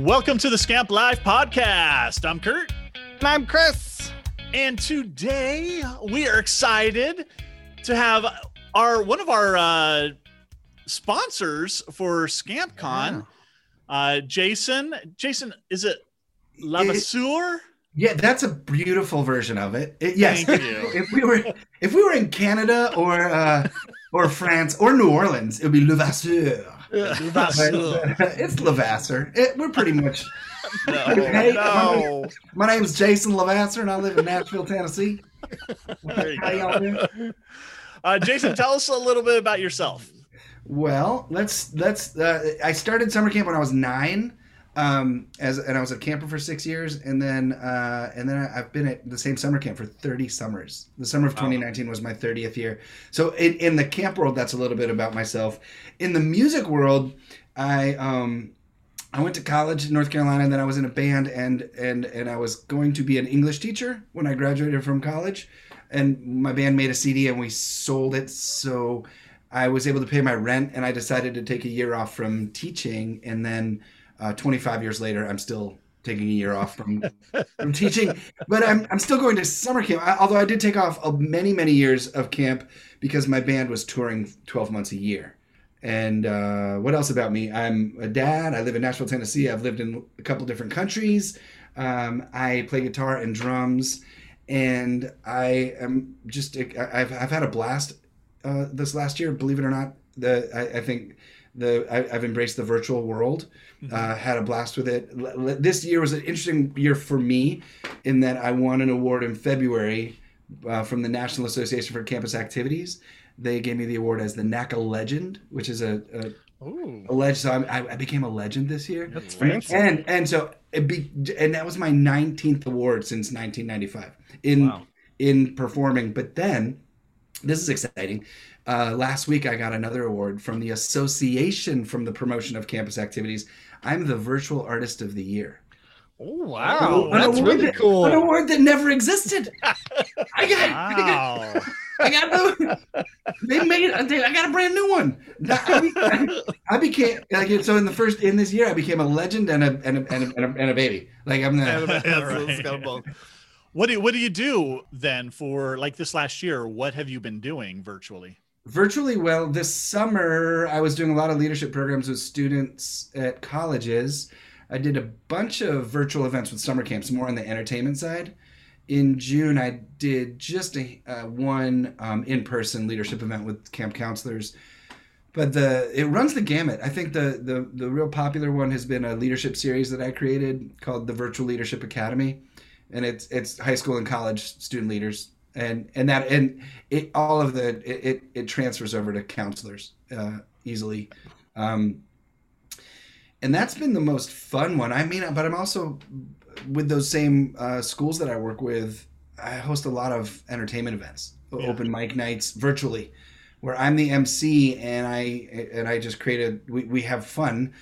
Welcome to the Scamp Live podcast. I'm Kurt. And I'm Chris. And today we are excited to have our one of our uh, sponsors for ScampCon, yeah. uh, Jason. Jason, is it Levasseur? Yeah, that's a beautiful version of it. it yes, if we were if we were in Canada or uh, or France or New Orleans, it would be Levasseur. Levasseur. it's Levasseur. It, we're pretty much. no, hey, no. My, my name's Jason Levasseur, and I live in Nashville, Tennessee. How y'all doing? Uh, Jason, tell us a little bit about yourself. Well, let's let's. Uh, I started summer camp when I was nine, um, as and I was a camper for six years, and then uh, and then I, have been at the same summer camp for thirty summers. The summer of 2019 was my thirtieth year. So in, in the camp world, that's a little bit about myself. In the music world, I um, I went to college in North Carolina, and then I was in a band, and and and I was going to be an English teacher when I graduated from college and my band made a CD and we sold it. So I was able to pay my rent, and I decided to take a year off from teaching. And then uh, 25 years later, I'm still taking a year off from from teaching, but I'm I'm still going to summer camp. I, although I did take off many many years of camp because my band was touring 12 months a year. And uh, what else about me? I'm a dad. I live in Nashville, Tennessee. I've lived in a couple different countries. Um, I play guitar and drums and I am just I've I've had a blast uh, this last year. Believe it or not, the I, I think the I, have embraced the virtual world. Mm-hmm. Uh, had a blast with it. This year was an interesting year for me in that I won an award in February uh, from the National Association for Campus Activities. They gave me the award as the NACA Legend, which is a, a Ooh. a legend. So I, I, became a legend this year. That's fancy. And and so it be and that was my 19th award since 1995 in wow. in performing. But then this is exciting. Uh, last week I got another award from the Association from the Promotion of Campus Activities. I'm the Virtual Artist of the Year. Oh, wow, that's really that, cool. An award that never existed. I got, wow. I got, I got they made I got a brand new one. I, I became like so in the first in this year I became a legend and a and a, and a, and a, and a baby. Like I'm the. What do what do you do then for like this last year? What have you been doing virtually? Virtually, well, this summer I was doing a lot of leadership programs with students at colleges. I did a bunch of virtual events with summer camps, more on the entertainment side. In June, I did just a uh, one um, in-person leadership event with camp counselors. But the it runs the gamut. I think the the the real popular one has been a leadership series that I created called the Virtual Leadership Academy and it's it's high school and college student leaders and and that and it all of the it it, it transfers over to counselors uh, easily. Um, and that's been the most fun one. I mean but i'm also with those same uh, schools that i work with i host a lot of entertainment events yeah. open mic nights virtually where i'm the mc and i and i just create a we, we have fun.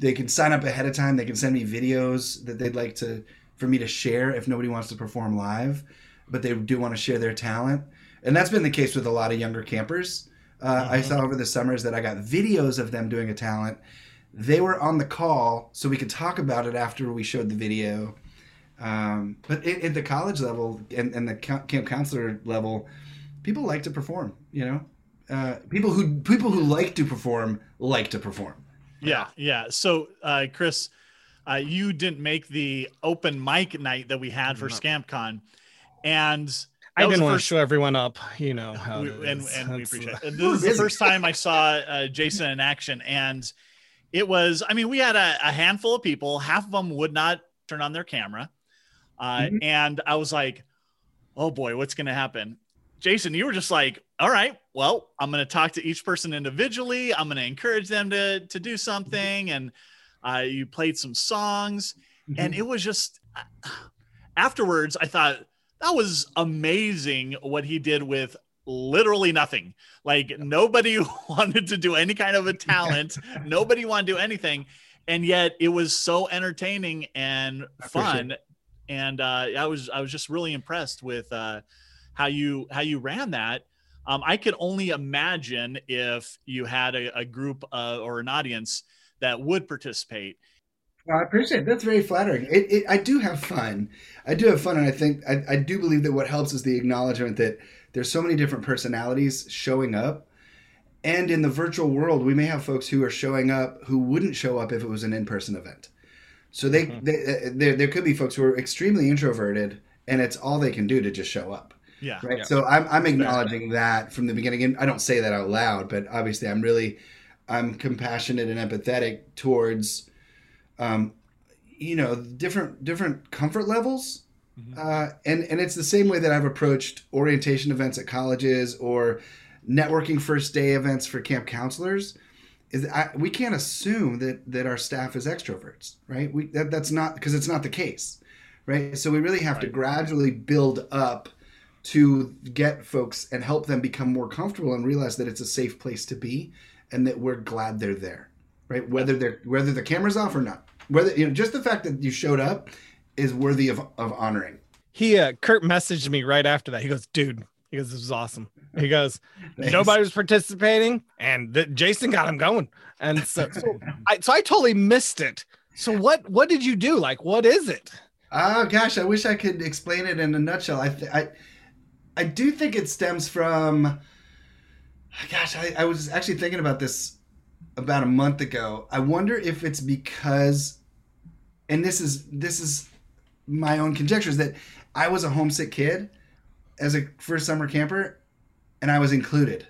They can sign up ahead of time. They can send me videos that they'd like to for me to share if nobody wants to perform live, but they do want to share their talent. And that's been the case with a lot of younger campers. Uh, I saw over the summers that I got videos of them doing a talent. They were on the call, so we could talk about it after we showed the video. Um, but at the college level and, and the camp counselor level, people like to perform. You know, uh, people who people who like to perform like to perform. Yeah, yeah. So, uh, Chris, uh, you didn't make the open mic night that we had for no. ScampCon, and I didn't want first... to show everyone up, you know. We, and, and we appreciate it. This is the first time I saw uh, Jason in action, and it was. I mean, we had a, a, handful of people. Half of them would not turn on their camera, uh, mm-hmm. and I was like, "Oh boy, what's going to happen?" Jason, you were just like, "All right, well, I'm going to talk to each person individually. I'm going to encourage them to to do something, and." Uh, you played some songs, mm-hmm. and it was just afterwards. I thought that was amazing what he did with literally nothing. Like nobody wanted to do any kind of a talent. nobody wanted to do anything, and yet it was so entertaining and fun. And uh, I was I was just really impressed with uh, how you how you ran that. Um, I could only imagine if you had a, a group uh, or an audience that would participate. Well, I appreciate it. That's very flattering. It, it, I do have fun. I do have fun, and I think I, I do believe that what helps is the acknowledgement that there's so many different personalities showing up, and in the virtual world, we may have folks who are showing up who wouldn't show up if it was an in-person event. So they, mm-hmm. they uh, there, there could be folks who are extremely introverted, and it's all they can do to just show up. Yeah. Right. Yeah. So I'm, I'm acknowledging that from the beginning. And I don't say that out loud, but obviously I'm really, I'm compassionate and empathetic towards, um, you know, different, different comfort levels. Mm-hmm. Uh, and, and it's the same way that I've approached orientation events at colleges or networking first day events for camp counselors is I, we can't assume that that our staff is extroverts, right? We that, that's not because it's not the case, right? So we really have right. to gradually build up to get folks and help them become more comfortable and realize that it's a safe place to be, and that we're glad they're there, right? Whether they're whether the camera's off or not, whether you know just the fact that you showed up is worthy of of honoring. He uh, Kurt messaged me right after that. He goes, "Dude, he goes, this was awesome. He goes, nobody was participating, and the, Jason got him going. And so, so I, so I totally missed it. So what, what did you do? Like, what is it? Oh gosh, I wish I could explain it in a nutshell. I, th- I, I do think it stems from. Gosh, I, I was actually thinking about this about a month ago. I wonder if it's because, and this is this is my own conjecture, is that I was a homesick kid as a first summer camper, and I was included.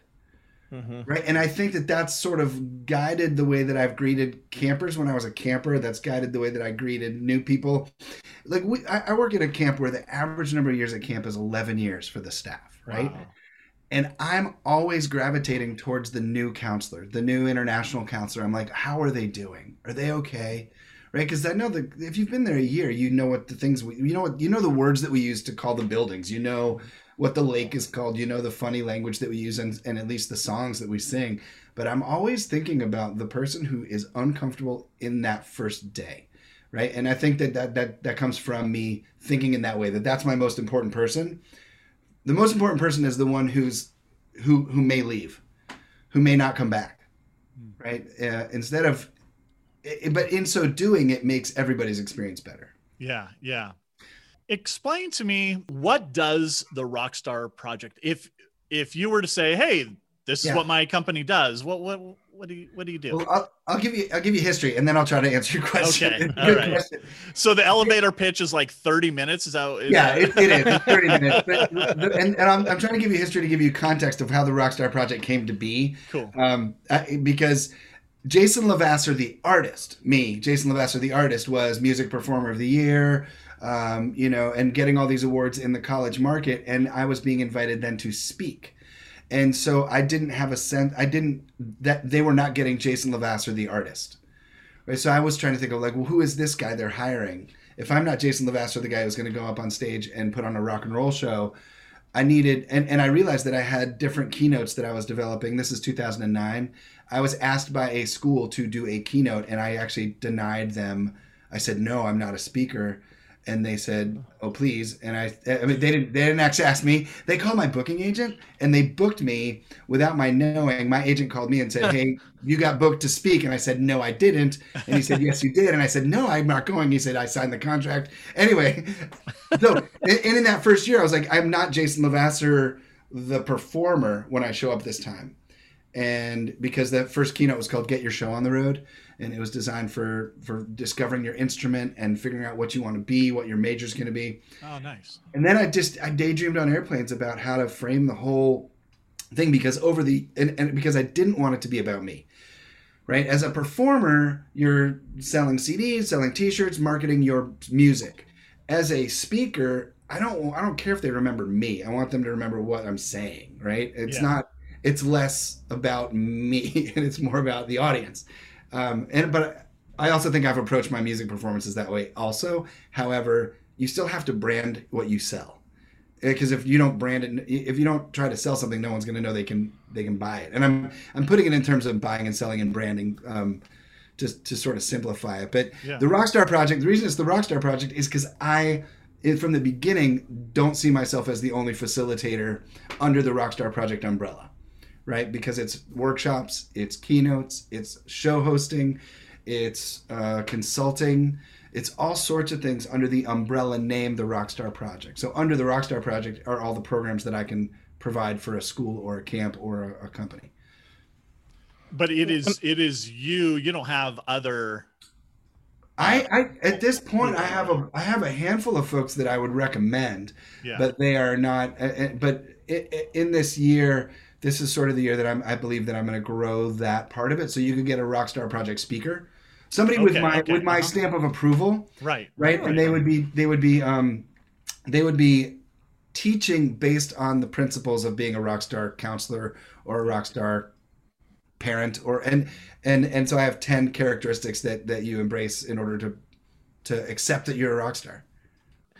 Mm-hmm. Right. And I think that that's sort of guided the way that I've greeted campers when I was a camper. That's guided the way that I greeted new people. Like we, I, I work at a camp where the average number of years at camp is 11 years for the staff. Right. Wow. And I'm always gravitating towards the new counselor, the new international counselor. I'm like, how are they doing? Are they okay? right? Because I know that if you've been there a year, you know what the things we, you know what you know the words that we use to call the buildings. You know what the lake is called. You know the funny language that we use, and, and at least the songs that we sing. But I'm always thinking about the person who is uncomfortable in that first day, right? And I think that that that that comes from me thinking in that way. That that's my most important person. The most important person is the one who's who who may leave, who may not come back, hmm. right? Uh, instead of but in so doing, it makes everybody's experience better. Yeah, yeah. Explain to me what does the Rockstar project if if you were to say, "Hey, this is yeah. what my company does." What what what do you what do you do? Well, I'll, I'll, give you I'll give you history, and then I'll try to answer your question. Okay, all right. Question. So the elevator pitch is like thirty minutes. Is that? Is yeah, that... it, it is it's thirty minutes. But, and and I'm, I'm trying to give you history to give you context of how the Rockstar project came to be. Cool. Um, because Jason Levasseur, the artist, me, Jason Levasseur, the artist, was Music Performer of the Year, um, you know, and getting all these awards in the college market. And I was being invited then to speak. And so I didn't have a sense, I didn't, that they were not getting Jason Levasseur, the artist. Right. So I was trying to think of like, well, who is this guy they're hiring? If I'm not Jason Levasseur, the guy who's going to go up on stage and put on a rock and roll show, I needed, and, and I realized that I had different keynotes that I was developing. This is 2009 I was asked by a school to do a keynote, and I actually denied them. I said, "No, I'm not a speaker." And they said, "Oh, please." And I, I mean, they didn't. They didn't actually ask me. They called my booking agent, and they booked me without my knowing. My agent called me and said, "Hey, you got booked to speak." And I said, "No, I didn't." And he said, "Yes, you did." And I said, "No, I'm not going." He said, "I signed the contract." Anyway, so and in that first year, I was like, "I'm not Jason Levasseur, the performer, when I show up this time." And because that first keynote was called "Get Your Show on the Road," and it was designed for for discovering your instrument and figuring out what you want to be, what your major is going to be. Oh, nice. And then I just I daydreamed on airplanes about how to frame the whole thing because over the and, and because I didn't want it to be about me. Right? As a performer, you're selling CDs, selling t-shirts, marketing your music. As a speaker, I don't I don't care if they remember me. I want them to remember what I'm saying, right? It's yeah. not it's less about me and it's more about the audience. Um, and but I also think I've approached my music performances that way. Also, however, you still have to brand what you sell because if you don't brand it, if you don't try to sell something, no one's going to know they can they can buy it. And I'm I'm putting it in terms of buying and selling and branding. Um, just to sort of simplify it, but yeah. the Rockstar Project. The reason it's the Rockstar Project is because I from the beginning don't see myself as the only facilitator under the Rockstar Project umbrella right? Because it's workshops, it's keynotes, it's show hosting, it's uh, consulting, it's all sorts of things under the umbrella name the Rockstar Project. So under the Rockstar Project are all the programs that I can provide for a school or a camp or a, a company. But it is it is you. You don't have other. I, I at this point I have a I have a handful of folks that I would recommend, Yeah. but they are not. uh, uh, But i- i- in this year, this is sort of the year that I'm. I believe that I'm going to grow that part of it. So you could get a Rockstar Project speaker, somebody with my okay, with my uh-huh. stamp of approval, right. right? And they would be they would be um, they would be teaching based on the principles of being a Rockstar counselor or a Rockstar parent or and and and so I have 10 characteristics that that you embrace in order to to accept that you're a rock star.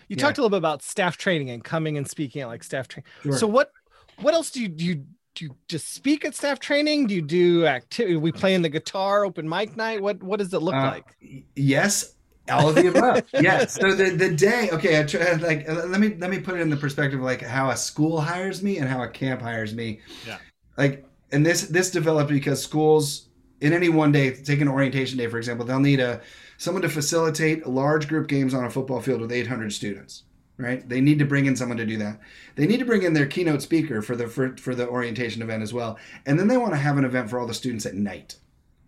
You Yeah. talked a little bit about staff training and coming and speaking at like staff training. Sure. So what what else do you do you do you just speak at staff training? Do you do activity? We playing the guitar, open mic night? What what does it look Uh, like? y- yes, all of the above. yes. So the the day, okay, I try, like uh, let me let me put it in the perspective of like how a school hires me and how a camp hires me. Yeah. Like and this this developed because schools in any one day, take an orientation day for example, they'll need a someone to facilitate large group games on a football field with 800 students. Right? They need to bring in someone to do that. They need to bring in their keynote speaker for the for, for the orientation event as well. And then they want to have an event for all the students at night.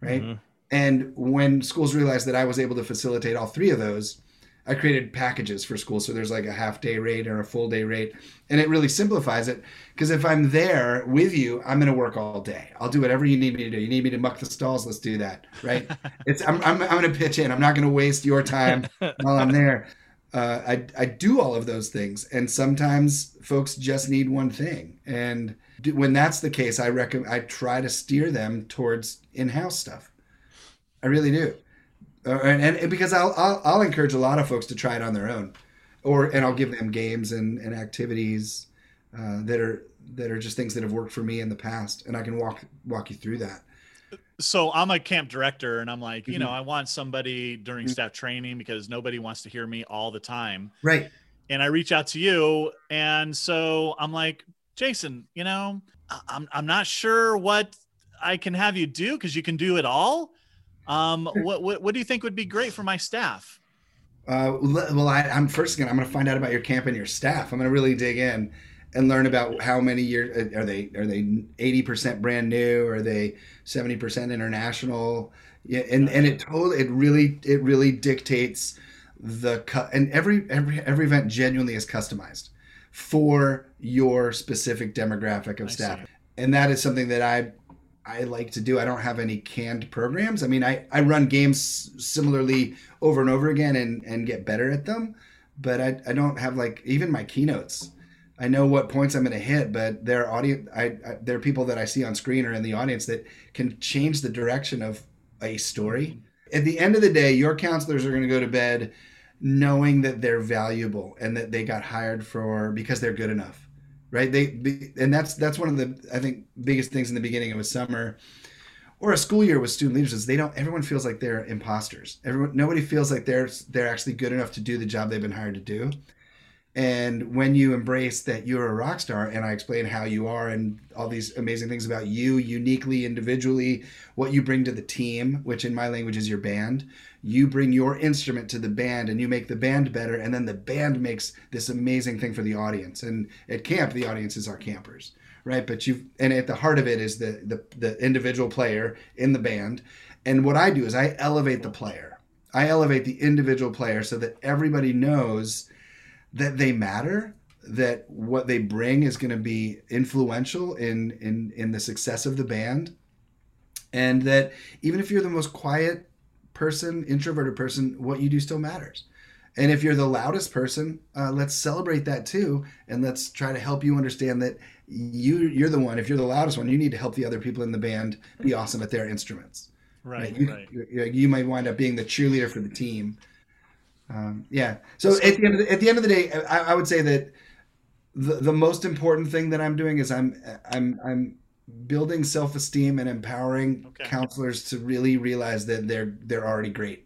Right? Mhm. And when schools realized that I was able to facilitate all three of those, I created packages for schools. So there's like a half day rate or a full day rate. And it really simplifies it because if I'm there with you, I'm going to work all day. I'll do whatever you need me to do. You need me to muck the stalls? Let's do that. Right. it's, I'm, I'm, I'm going to pitch in. I'm not going to waste your time while I'm there. Uh, I, I do all of those things. And sometimes folks just need one thing. And when that's the case, I recommend, I try to steer them towards in-house stuff. I really do, uh, and, and because I'll, I'll I'll encourage a lot of folks to try it on their own, or and I'll give them games and, and activities uh, that are that are just things that have worked for me in the past, and I can walk walk you through that. So I'm a camp director and I'm like, you know, Mhm. I want somebody during Mhm. staff training because nobody wants to hear me all the time. Right. And I reach out to you. And so I'm like, Jason, you know, I'm, I'm not sure what I can have you do because you can do it all. Um, what, what, what do you think would be great for my staff? Uh, well, I, I'm first gonna I'm gonna find out about your camp and your staff. I'm gonna really dig in and learn about how many years uh, are they are they 80 percent brand new? Are they 70 percent international? Yeah, and and it totally it really it really dictates the cut. And every every every event genuinely is customized for your specific demographic of I staff, see. and that is something that I I like to do. I don't have any canned programs. I mean, I, I run games similarly over and over again and, and get better at them, but I, I don't have like even my keynotes. I know what points I'm going to hit, but there are audience. I, I there are people that I see on screen or in the audience that can change the direction of a story. Mm-hmm. At the end of the day, your counselors are going to go to bed knowing that they're valuable and that they got hired for because they're good enough right they and that's that's one of the i think biggest things in the beginning of a summer or a school year with student leaders is they don't everyone feels like they're imposters everyone nobody feels like they're they're actually good enough to do the job they've been hired to do and when you embrace that you're a rock star and i explain how you are and all these amazing things about you uniquely individually what you bring to the team which in my language is your band you bring your instrument to the band and you make the band better and then the band makes this amazing thing for the audience. And at camp the audience is our campers right? But you and at the heart of it is the, the the individual player in the band. And what i do is i elevate the player. I elevate the individual player so that everybody knows that they matter that what they bring is going to be influential in in in the success of the band and that even if you're the most quiet person introverted person what you do still matters and if you're the loudest person uh, let's celebrate that too and let's try to help you understand that you you're the one if you're the loudest one you need to help the other people in the band be awesome at their instruments Right. you, right. you, you might wind up being the cheerleader for the team. Um, yeah. So, at the end of the, at the end of the day, I, I would say that the, the most important thing that I'm doing is I'm I'm I'm building self esteem and empowering Okay. counselors to really realize that they're they're already great.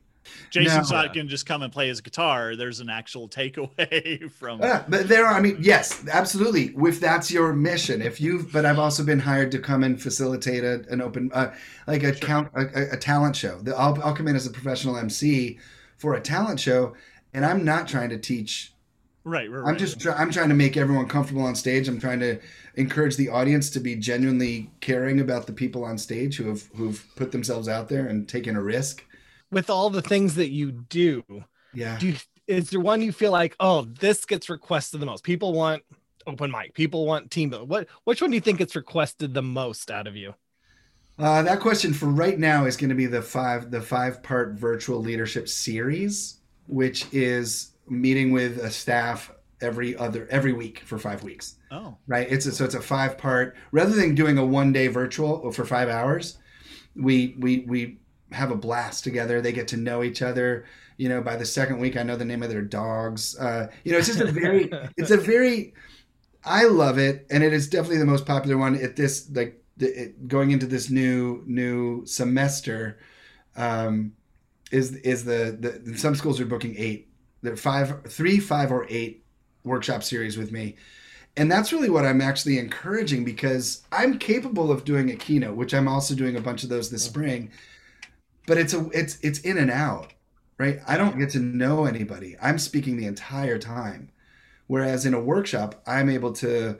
Jason's No. not going to just come and play his guitar. There's an actual takeaway from. Yeah, but there are. I mean, yes, absolutely. If that's your mission, if you've, but I've also been hired to come and facilitate a, an open, uh, like a count, a, a- a talent show. I'll, I'll come in as a professional MC for a talent show, and I'm not trying to teach. Right, right, I'm right. just, try, I'm trying to make everyone comfortable on stage. I'm trying to encourage the audience to be genuinely caring about the people on stage who have who've put themselves out there and taken a risk. With all the things that you do, Yeah. do you, is there one you feel like, oh, this gets requested the most? People want open mic. People want team building. What which one do you think gets requested the most out of you? Uh, that question for right now is going to be the five the five part virtual leadership series, which is meeting with a staff every other every week for five weeks. oh, Right? It's a, so it's a five part rather than doing a one day virtual for five hours. We we we have a blast together. They get to know each other. You know, by the second week, I know the name of their dogs. Uh, you know, it's just a very it's a very I love it, and it is definitely the most popular one at this like it, going into this new new semester. Um, is is the, the some schools are booking eight, they're five, three, five, or eight workshop series with me, and that's really what I'm actually encouraging because I'm capable of doing a keynote, which I'm also doing a bunch of those this spring, but it's a it's it's in and out, right? I don't get to know anybody. I'm speaking the entire time. Whereas in a workshop, I'm able to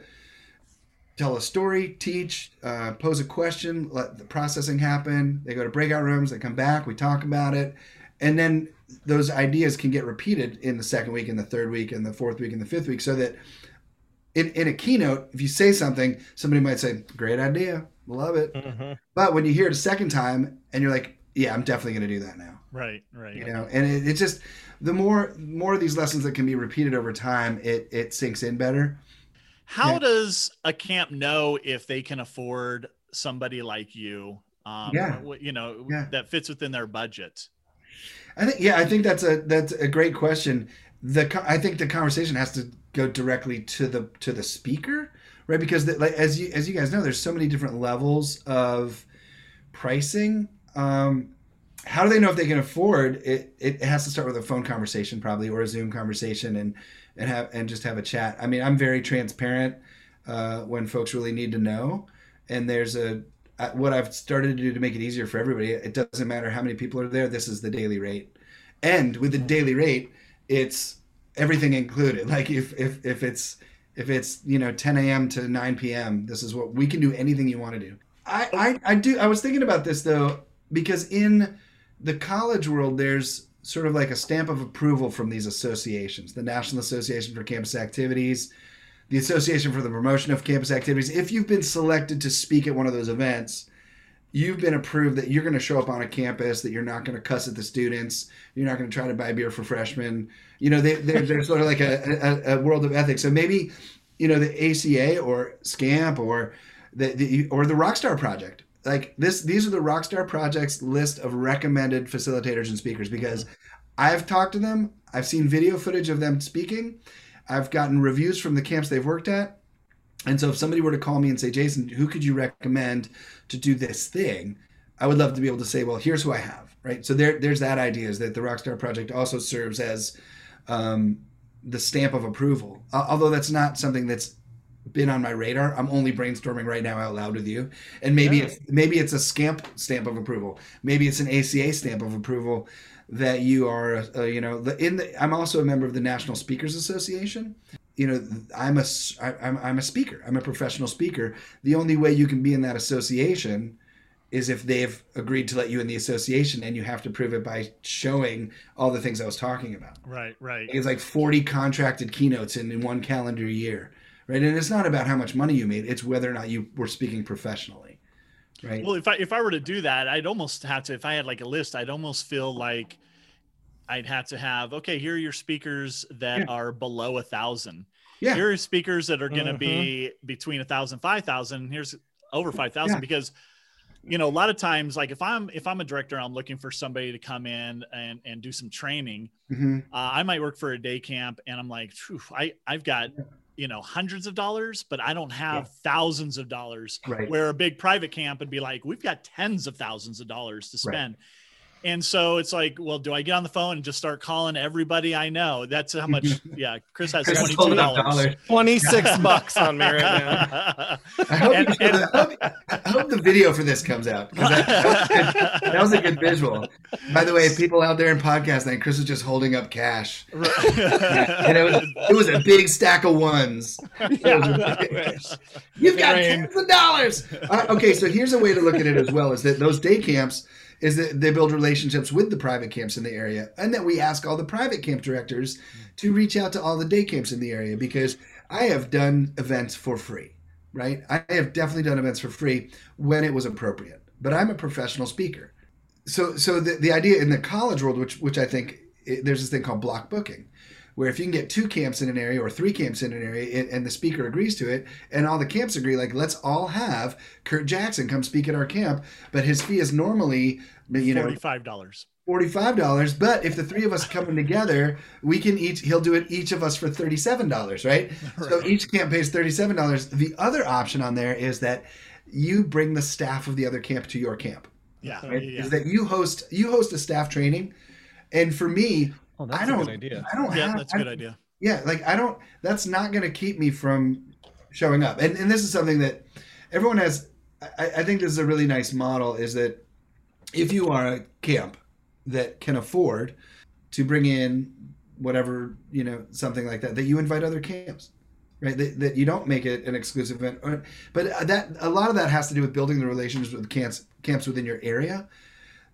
tell a story, teach, uh, pose a question, let the processing happen. They go to breakout rooms, they come back, we talk about it. And then those ideas can get repeated in the second week, in the third week, in the fourth week, in the fifth week, so that in, in a keynote, if you say something, somebody might say, Great idea, love it. But when you hear it a second time and you're like, Yeah, I'm definitely going to do that now right, right. you know and it, it just the more more of these lessons that can be repeated over time it it sinks in better How Yeah. does a camp know if they can afford somebody like you? Um, Yeah. you know, Yeah. that fits within their budget. i think yeah i think that's a that's a great question the i think the conversation has to go directly to the to the speaker right because the, like as you as you guys know there's so many different levels of pricing um how do they know if they can afford it? It has to start with a phone conversation probably or a zoom conversation and and have and just have a chat. I mean i'm very transparent uh, when folks really need to know. And there's a uh, what i've started to do to make it easier for everybody it doesn't matter how many people are there this is the daily rate. And with the daily rate it's everything included. Like if if if it's if it's you know 10 a.m to 9 p.m this is what we can do anything you want to do. I, I i do i was thinking about this though because in the college world there's sort of like a stamp of approval from these associations the national association for campus activities the association for the promotion of campus activities. If you've been selected to speak at one of those events you've been approved that you're going to show up on a campus that you're not going to cuss at the students you're not going to try to buy beer for freshmen. You know they, they're, they're sort of like a, a, a world of ethics. So maybe you know the aca or scamp or the, the or the rockstar project like this these are the rockstar projects list of recommended facilitators and speakers because i've talked to them i've seen video footage of them speaking i've gotten reviews from the camps they've worked at. And so if somebody were to call me and say jason who could you recommend to do this thing? I would love to be able to say well here's who i have right? So there, there's that idea is that the rockstar project also serves as um, the stamp of approval Al- although that's not something that's been on my radar. I'm only brainstorming right now out loud with you, and maybe Yeah. it's maybe it's a scamp stamp of approval. Maybe it's an ACA stamp of approval that you are, uh, you know, the, in the. I'm also a member of the National Speakers Association. You know, I'm a I, I'm I'm a speaker. I'm a professional speaker. The only way you can be in that association is if they've agreed to let you in the association, and you have to prove it by showing all the things I was talking about Right, right. it's like 40 contracted keynotes in, in one calendar year right and it's not about how much money you made it's whether or not you were speaking professionally right Well, if I if I were to do that, I'd almost have to. If I had like a list, I'd almost feel like I'd have to have. Okay, here are your speakers that Yeah. are below a thousand. yeah Here are speakers that are going to be between a thousand, five thousand. Here's over five thousand Yeah. because you know a lot of times like if i'm if i'm a director i'm looking for somebody to come in and and do some training hmm uh, i might work for a day camp and i'm like i i've got you know hundreds of dollars but i don't have thousands of dollars right. where a big private camp would be like we've got tens of thousands of dollars to Right. Spend And so it's like, well, do I get on the phone and just start calling everybody I know? That's how much. Yeah, Chris has Chris twenty told two me $1. dollars. 26 bucks on me right now. I hope, And- you show the- I hope- I hope the video for this comes out. 'cause That, that was good. that was a good visual. By the way, people out there in podcast land, Chris was just holding up cash. And it was, it was a big stack of ones. You've got Rain. tens of dollars. Uh, okay, so here's a way to look at it as well: is that those day camps is that they build relationships with the private camps in the area, and that we ask all the private camp directors to reach out to all the day camps in the area because I have done events for free, right? I have definitely done events for free when it was appropriate, but I'm a professional speaker. So, so the, the idea in the college world, which which I think it, there's this thing called block booking, where if you can get two camps in an area or three camps in an area and, the speaker agrees to it and all the camps agree like let's all have kurt jackson come speak at our camp but his fee is normally you know Forty-five dollars. $45 but if the three of us come in together we can each he'll do it each of us for $37 right? So each camp pays $37 the other option on there is that you bring the staff of the other camp to your camp. Yeah, right? yeah, is that you host you host a staff training and for me Oh, that's I a don't, good idea. I don't have. yeah. have, That's a good idea. yeah, like I don't. That's not going to keep me from showing up. And and this is something that everyone has. I, I think this is a really nice model. Is that if you are a camp that can afford to bring in whatever you know something like that, that you invite other camps. Right, that, that you don't make it an exclusive event, or, but uh, that a lot of that has to do with building the relationships with camps camps within your area.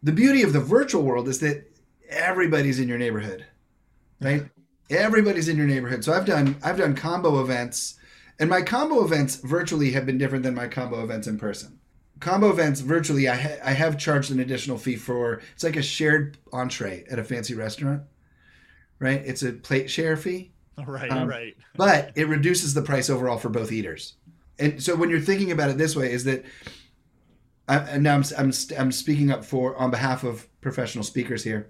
The beauty of the virtual world is that everybody's in your neighborhood, right? everybody's in your neighborhood. So I've done I've done combo events, and my combo events virtually have been different than my combo events in person. Combo events virtually, I ha- I have charged an additional fee for it's like a shared entree at a fancy restaurant, right? It's a plate share fee, Right, Um, right. but it reduces the price overall for both eaters. And so when you're thinking about it this way, is that I, and now I'm, I'm, I'm speaking up for on behalf of professional speakers here,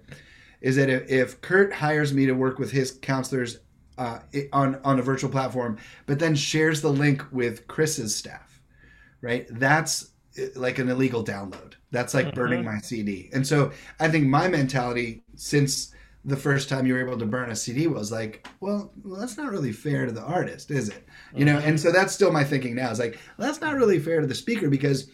is that if, if Kurt hires me to work with his counselors uh, on on a virtual platform, but then shares the link with Chris's staff, right? That's uh, like an illegal download. That's like burning my CD. And so I think my mentality since the first time you were able to burn a CD was like, well, well, that's not really fair to the artist, is it? You know, and so that's still my thinking now. Is like, well, that's not really fair to the speaker because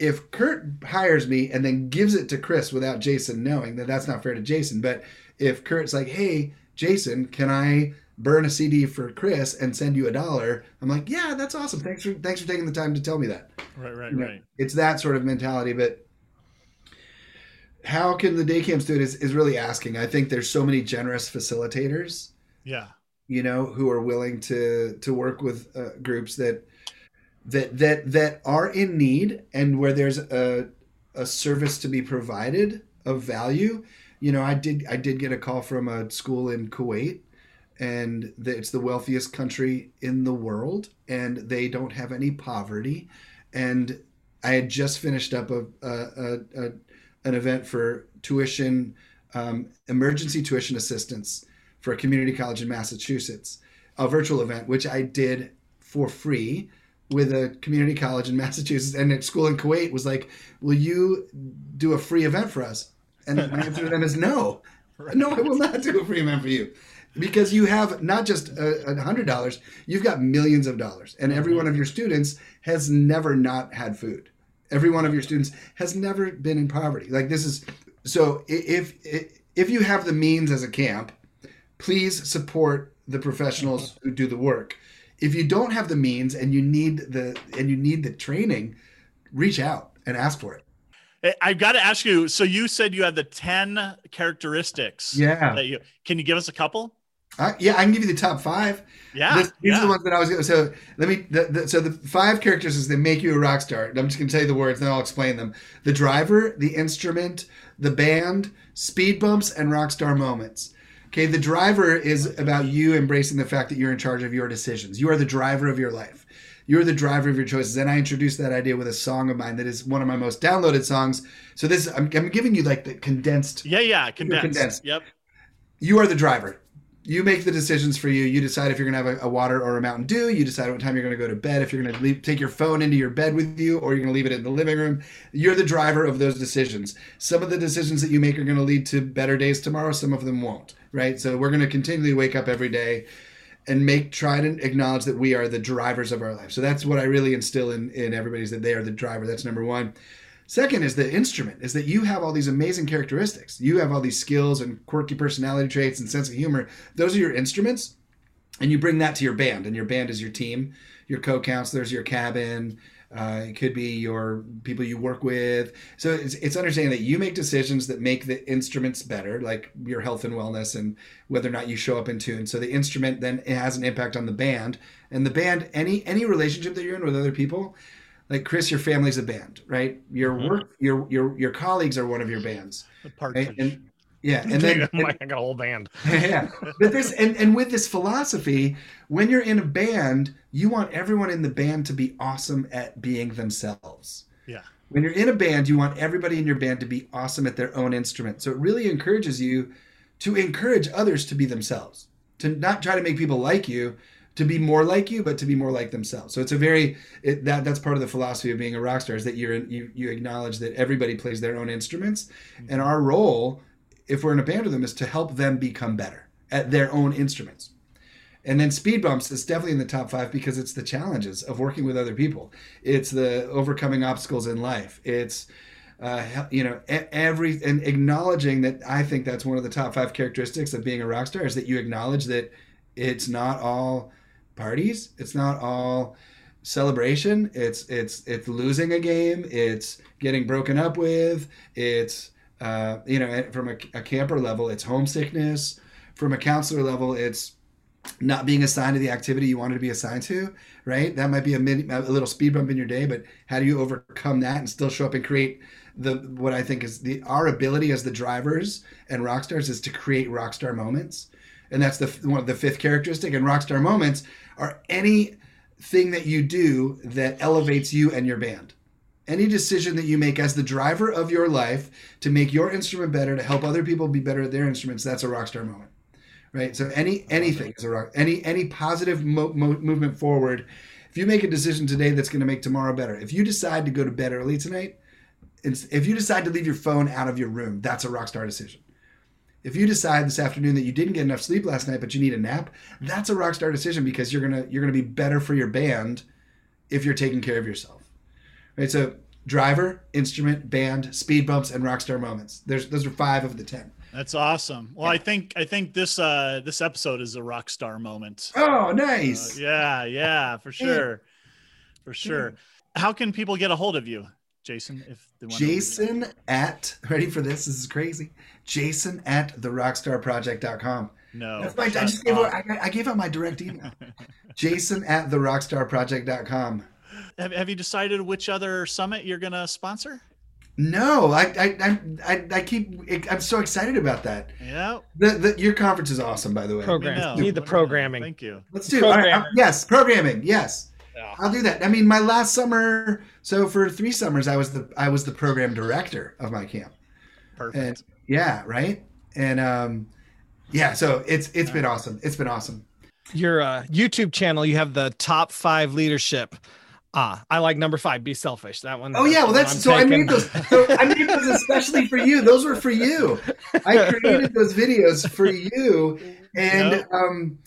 if Kurt hires me and then gives it to Chris without Jason knowing, that that's not fair to Jason. But if Kurt's like, hey, Jason, can I burn a CD for Chris and send you a dollar? I'm like, yeah, that's awesome. Thanks for thanks for taking the time to tell me that. Right, right, You know, right. It's that sort of mentality, but how can the day camps do it is, is really asking. I think there's so many generous facilitators, Yeah. you know, who are willing to to work with uh, groups that that that that are in need and where there's a a service to be provided of value. You know, I did I did get a call from a school in Kuwait and it's the wealthiest country in the world and they don't have any poverty and I had just finished up a, a, a, a an event for tuition um, emergency tuition assistance for a community college in Massachusetts, a virtual event which I did for free with a community college in Massachusetts and a school in Kuwait was like, "Will you do a free event for us?" And my answer to them is no. No, I will not do a free event for you. Because you have not just a a hundred dollars, you've got millions of dollars, and every one of your students has never not had food. Every one of your students has never been in poverty. Like this is so. If if you have the means as a camp, please support the professionals who do the work. If you don't have the means and you need the and you need the training, reach out and ask for it. I- I've got to ask you. So you said you had the ten characteristics. Yeah. That you can you give us a couple? Uh, yeah, I can give you the top five. Yeah. This- these yeah. are the ones that I was going to. So let me. The, the, so the five characters is they make you a rock star. I'm just going to tell you the words, and then I'll explain them. The driver, the instrument, the band, speed bumps, and rock star moments. Okay, the driver is about you embracing the fact that you're in charge of your decisions. You are the driver of your life. You're the driver of your choices. And I introduced that idea with a song of mine that is one of my most downloaded songs. So this, I'm, I'm giving you like the condensed Yeah, yeah. Condensed. condensed. Yep. you are the driver. You make the decisions for you. You decide if you're going to have a, a, water or a Mountain Dew. You decide what time you're going to go to bed. If you're going to take your phone into your bed with you, or you're going to leave it in the living room. You're the driver of those decisions. Some of the decisions that you make are going to lead to better days tomorrow. Some of them won't. Right. So we're going to continually wake up every day and make try to acknowledge that we are the drivers of our life. So that's what I really instill in in everybody's that they are the driver. That's number one. Second is the instrument, is that you have all these amazing characteristics. You have all these skills and quirky personality traits and sense of humor. Those are your instruments. And you bring that to your band, and your band is your team, your co counselors, your cabin. Uh, it could be your people you work with. So it's, it's understanding that you make decisions that make the instruments better, like your health and wellness and whether or not you show up in tune. So the instrument then it has an impact on the band, and the band any any relationship that you're in with other people like Chris, your family's a band, right? Your mm-hmm. work, your your your colleagues are one of your bands. Right? And yeah, and then I got a whole band. yeah, but this and and with this philosophy, when you're in a band, you want everyone in the band to be awesome at being themselves. Yeah. When you're in a band, you want everybody in your band to be awesome at their own instrument. So it really encourages you to encourage others to be themselves, to not try to make people like you, to be more like you, but to be more like themselves. So it's a very it, that that's part of the philosophy of being a rock star is that you're you you acknowledge that everybody plays their own instruments, mm-hmm. and our role, if we're in a band with them, is to help them become better at their own instruments. And then speed bumps is definitely in the top five because it's the challenges of working with other people. It's the overcoming obstacles in life. It's uh, you know every and acknowledging that I think that's one of the top five characteristics of being a rock star is that you acknowledge that it's not all parties. It's not all celebration. It's it's it's losing a game. It's getting broken up with. It's uh, you know from a, a camper level, it's homesickness. From a counselor level, it's not being assigned to the activity you wanted to be assigned to. Right? That might be a, mini, a little speed bump in your day, but how do you overcome that and still show up and create the what I think is the our ability as the drivers and rock stars is to create rock star moments and that's the one of the fifth characteristic. And rock star moments are anything that you do that elevates you and your band. Any decision that you make as the driver of your life to make your instrument better, to help other people be better at their instruments, that's a rockstar moment, right? So any anything is a rock. Any any positive mo- mo- movement forward. If you make a decision today that's going to make tomorrow better, if you decide to go to bed early tonight, if you decide to leave your phone out of your room, that's a rockstar decision. If you decide this afternoon that you didn't get enough sleep last night but you need a nap, that's a rock star decision because you're gonna you're gonna be better for your band if you're taking care of yourself. Right? So driver, instrument, band, speed bumps, and rock star moments. There's those are five of the ten. That's awesome. Well, yeah. I think I think this uh this episode is a rock star moment. Oh, nice. Uh, yeah, yeah, for sure. For sure. Yeah. How can people get a hold of you? Jason, if they want Jason at ready for this? This is crazy. Jason at therockstarproject.com. No. That's my, I just gave out, I, I, gave out my direct email. Jason at therockstarproject.com. Have, have you decided which other summit you're going to sponsor? No, I, I, I, I keep, I'm so excited about that. Yeah. The, the, your conference is awesome, by the way. Program. Need the programming. Thank you. Let's do it. Yes, programming. Yes. Yeah. I'll do that. I mean, my last summer, so for three summers, I was the I was the program director of my camp. Perfect. And, yeah, right. And um, yeah, so it's it's been awesome. It's been awesome. Your uh, YouTube channel, you have the top five leadership. Ah, I like number five. Be selfish. That one. Oh yeah, well that's so taking. I made those. So I made those especially for you. Those were for you. I created those videos for you, and yep. um,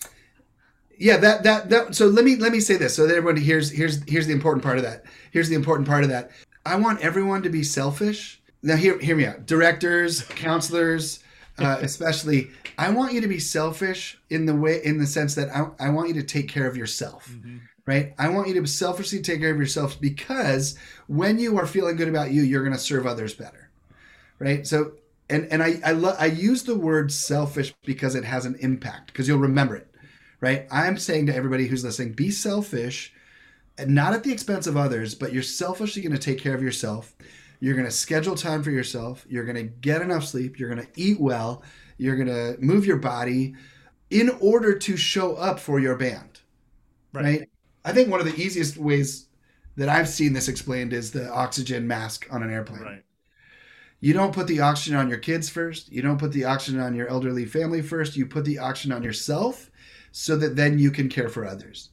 yeah that that that so let me let me say this so that everyone here's here's here's the important part of that. Here's the important part of that. I want everyone to be selfish. Now hear, hear me out. Directors counselors uh, especially i want you to be selfish in the way in the sense that i, I want you to take care of yourself mm-hmm. right? I want you to selfishly take care of yourself because when you are feeling good about you you're going to serve others better right? So and and i I, lo- I use the word selfish because it has an impact because you'll remember it right? I'm saying to everybody who's listening, be selfish, not at the expense of others, but you're selfishly going to take care of yourself. You're going to schedule time for yourself. You're going to get enough sleep. You're going to eat well. You're going to move your body in order to show up for your band. Right. right? I think one of the easiest ways that I've seen this explained is the oxygen mask on an airplane. Right. you don't put the oxygen on your kids first. You don't put the oxygen on your elderly family first. You put the oxygen on yourself so that then you can care for others.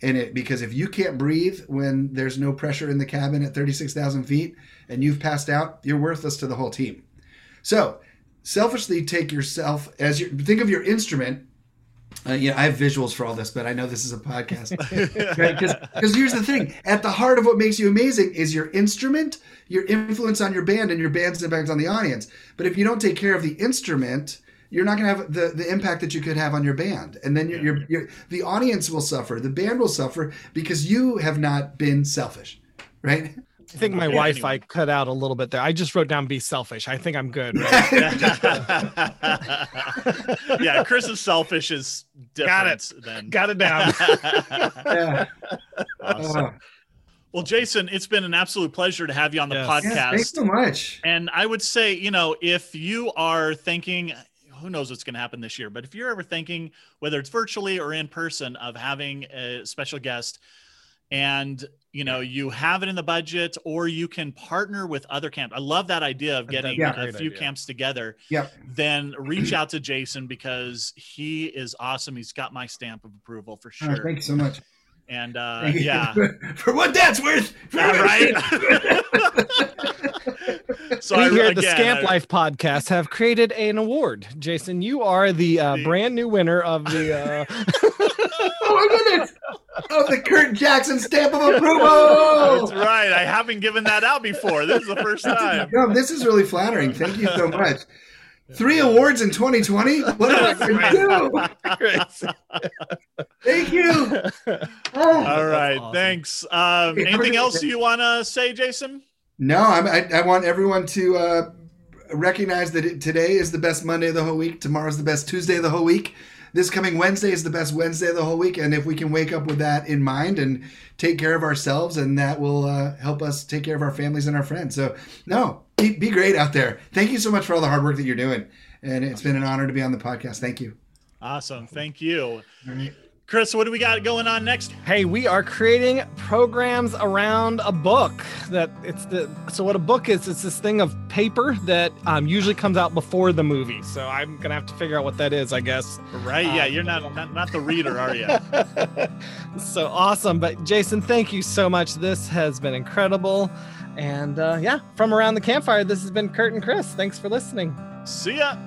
And it because if you can't breathe when there's no pressure in the cabin at 36,000 feet and you've passed out, you're worthless to the whole team. So selfishly take yourself as your think of your instrument uh, yeah, I have visuals for all this, but I know this is a podcast. Because right? here's the thing: at the heart of what makes you amazing is your instrument, your influence on your band, and your band's impact on the audience. But if you don't take care of the instrument, you're not going to have the, the impact that you could have on your band, and then you're, you're, you're, the audience will suffer, the band will suffer because you have not been selfish, right? I think my Wi-Fi anyway. cut out a little bit there. I just wrote down "be selfish." I think I'm good. Right? yeah, Chris is selfish is different. Got it. Than... Got it down. yeah. Awesome. Uh, well, Jason, it's been an absolute pleasure to have you on the yes. podcast. Yeah, thanks so much. And I would say, you know, if you are thinking, who knows what's going to happen this year, but if you're ever thinking, whether it's virtually or in person, of having a special guest, and you know you have it in the budget or you can partner with other camps i love that idea of getting yeah, a few idea. camps together. Yep. then reach out to jason because he is awesome. He's got my stamp of approval for sure. oh, thank you so much. And uh yeah. For what that's worth. Yeah, right so we I, here at the Scamp I, Life podcast have created an award. Jason, you are the, uh, the brand new winner of the. Uh... oh my goodness! Of the Kurt Jackson stamp of approval. That's right. I haven't given that out before. This is the first time. No, this is really flattering. Thank you so much. Three awards in 2020. What am I going to do? Thank you. Oh. All right. Awesome. Thanks. Um, anything else you want to say, Jason? No, I, I want everyone to uh, recognize that it, today is the best Monday of the whole week. Tomorrow's the best Tuesday of the whole week. This coming Wednesday is the best Wednesday of the whole week. And if we can wake up with that in mind and take care of ourselves, and that will uh, help us take care of our families and our friends. So, no, be, be great out there. Thank you so much for all the hard work that you're doing. And it's been an honor to be on the podcast. Thank you. Awesome. Thank you. Chris, what do we got going on next? Hey, we are creating programs around a book. That it's the so what a book is. It's this thing of paper that um, usually comes out before the movie. So I'm gonna have to figure out what that is. I guess. Right? Um, yeah. You're not, not not the reader, are you? so awesome. But Jason, thank you so much. This has been incredible. And uh, yeah, from around the campfire, this has been Kurt and Chris. Thanks for listening. See ya.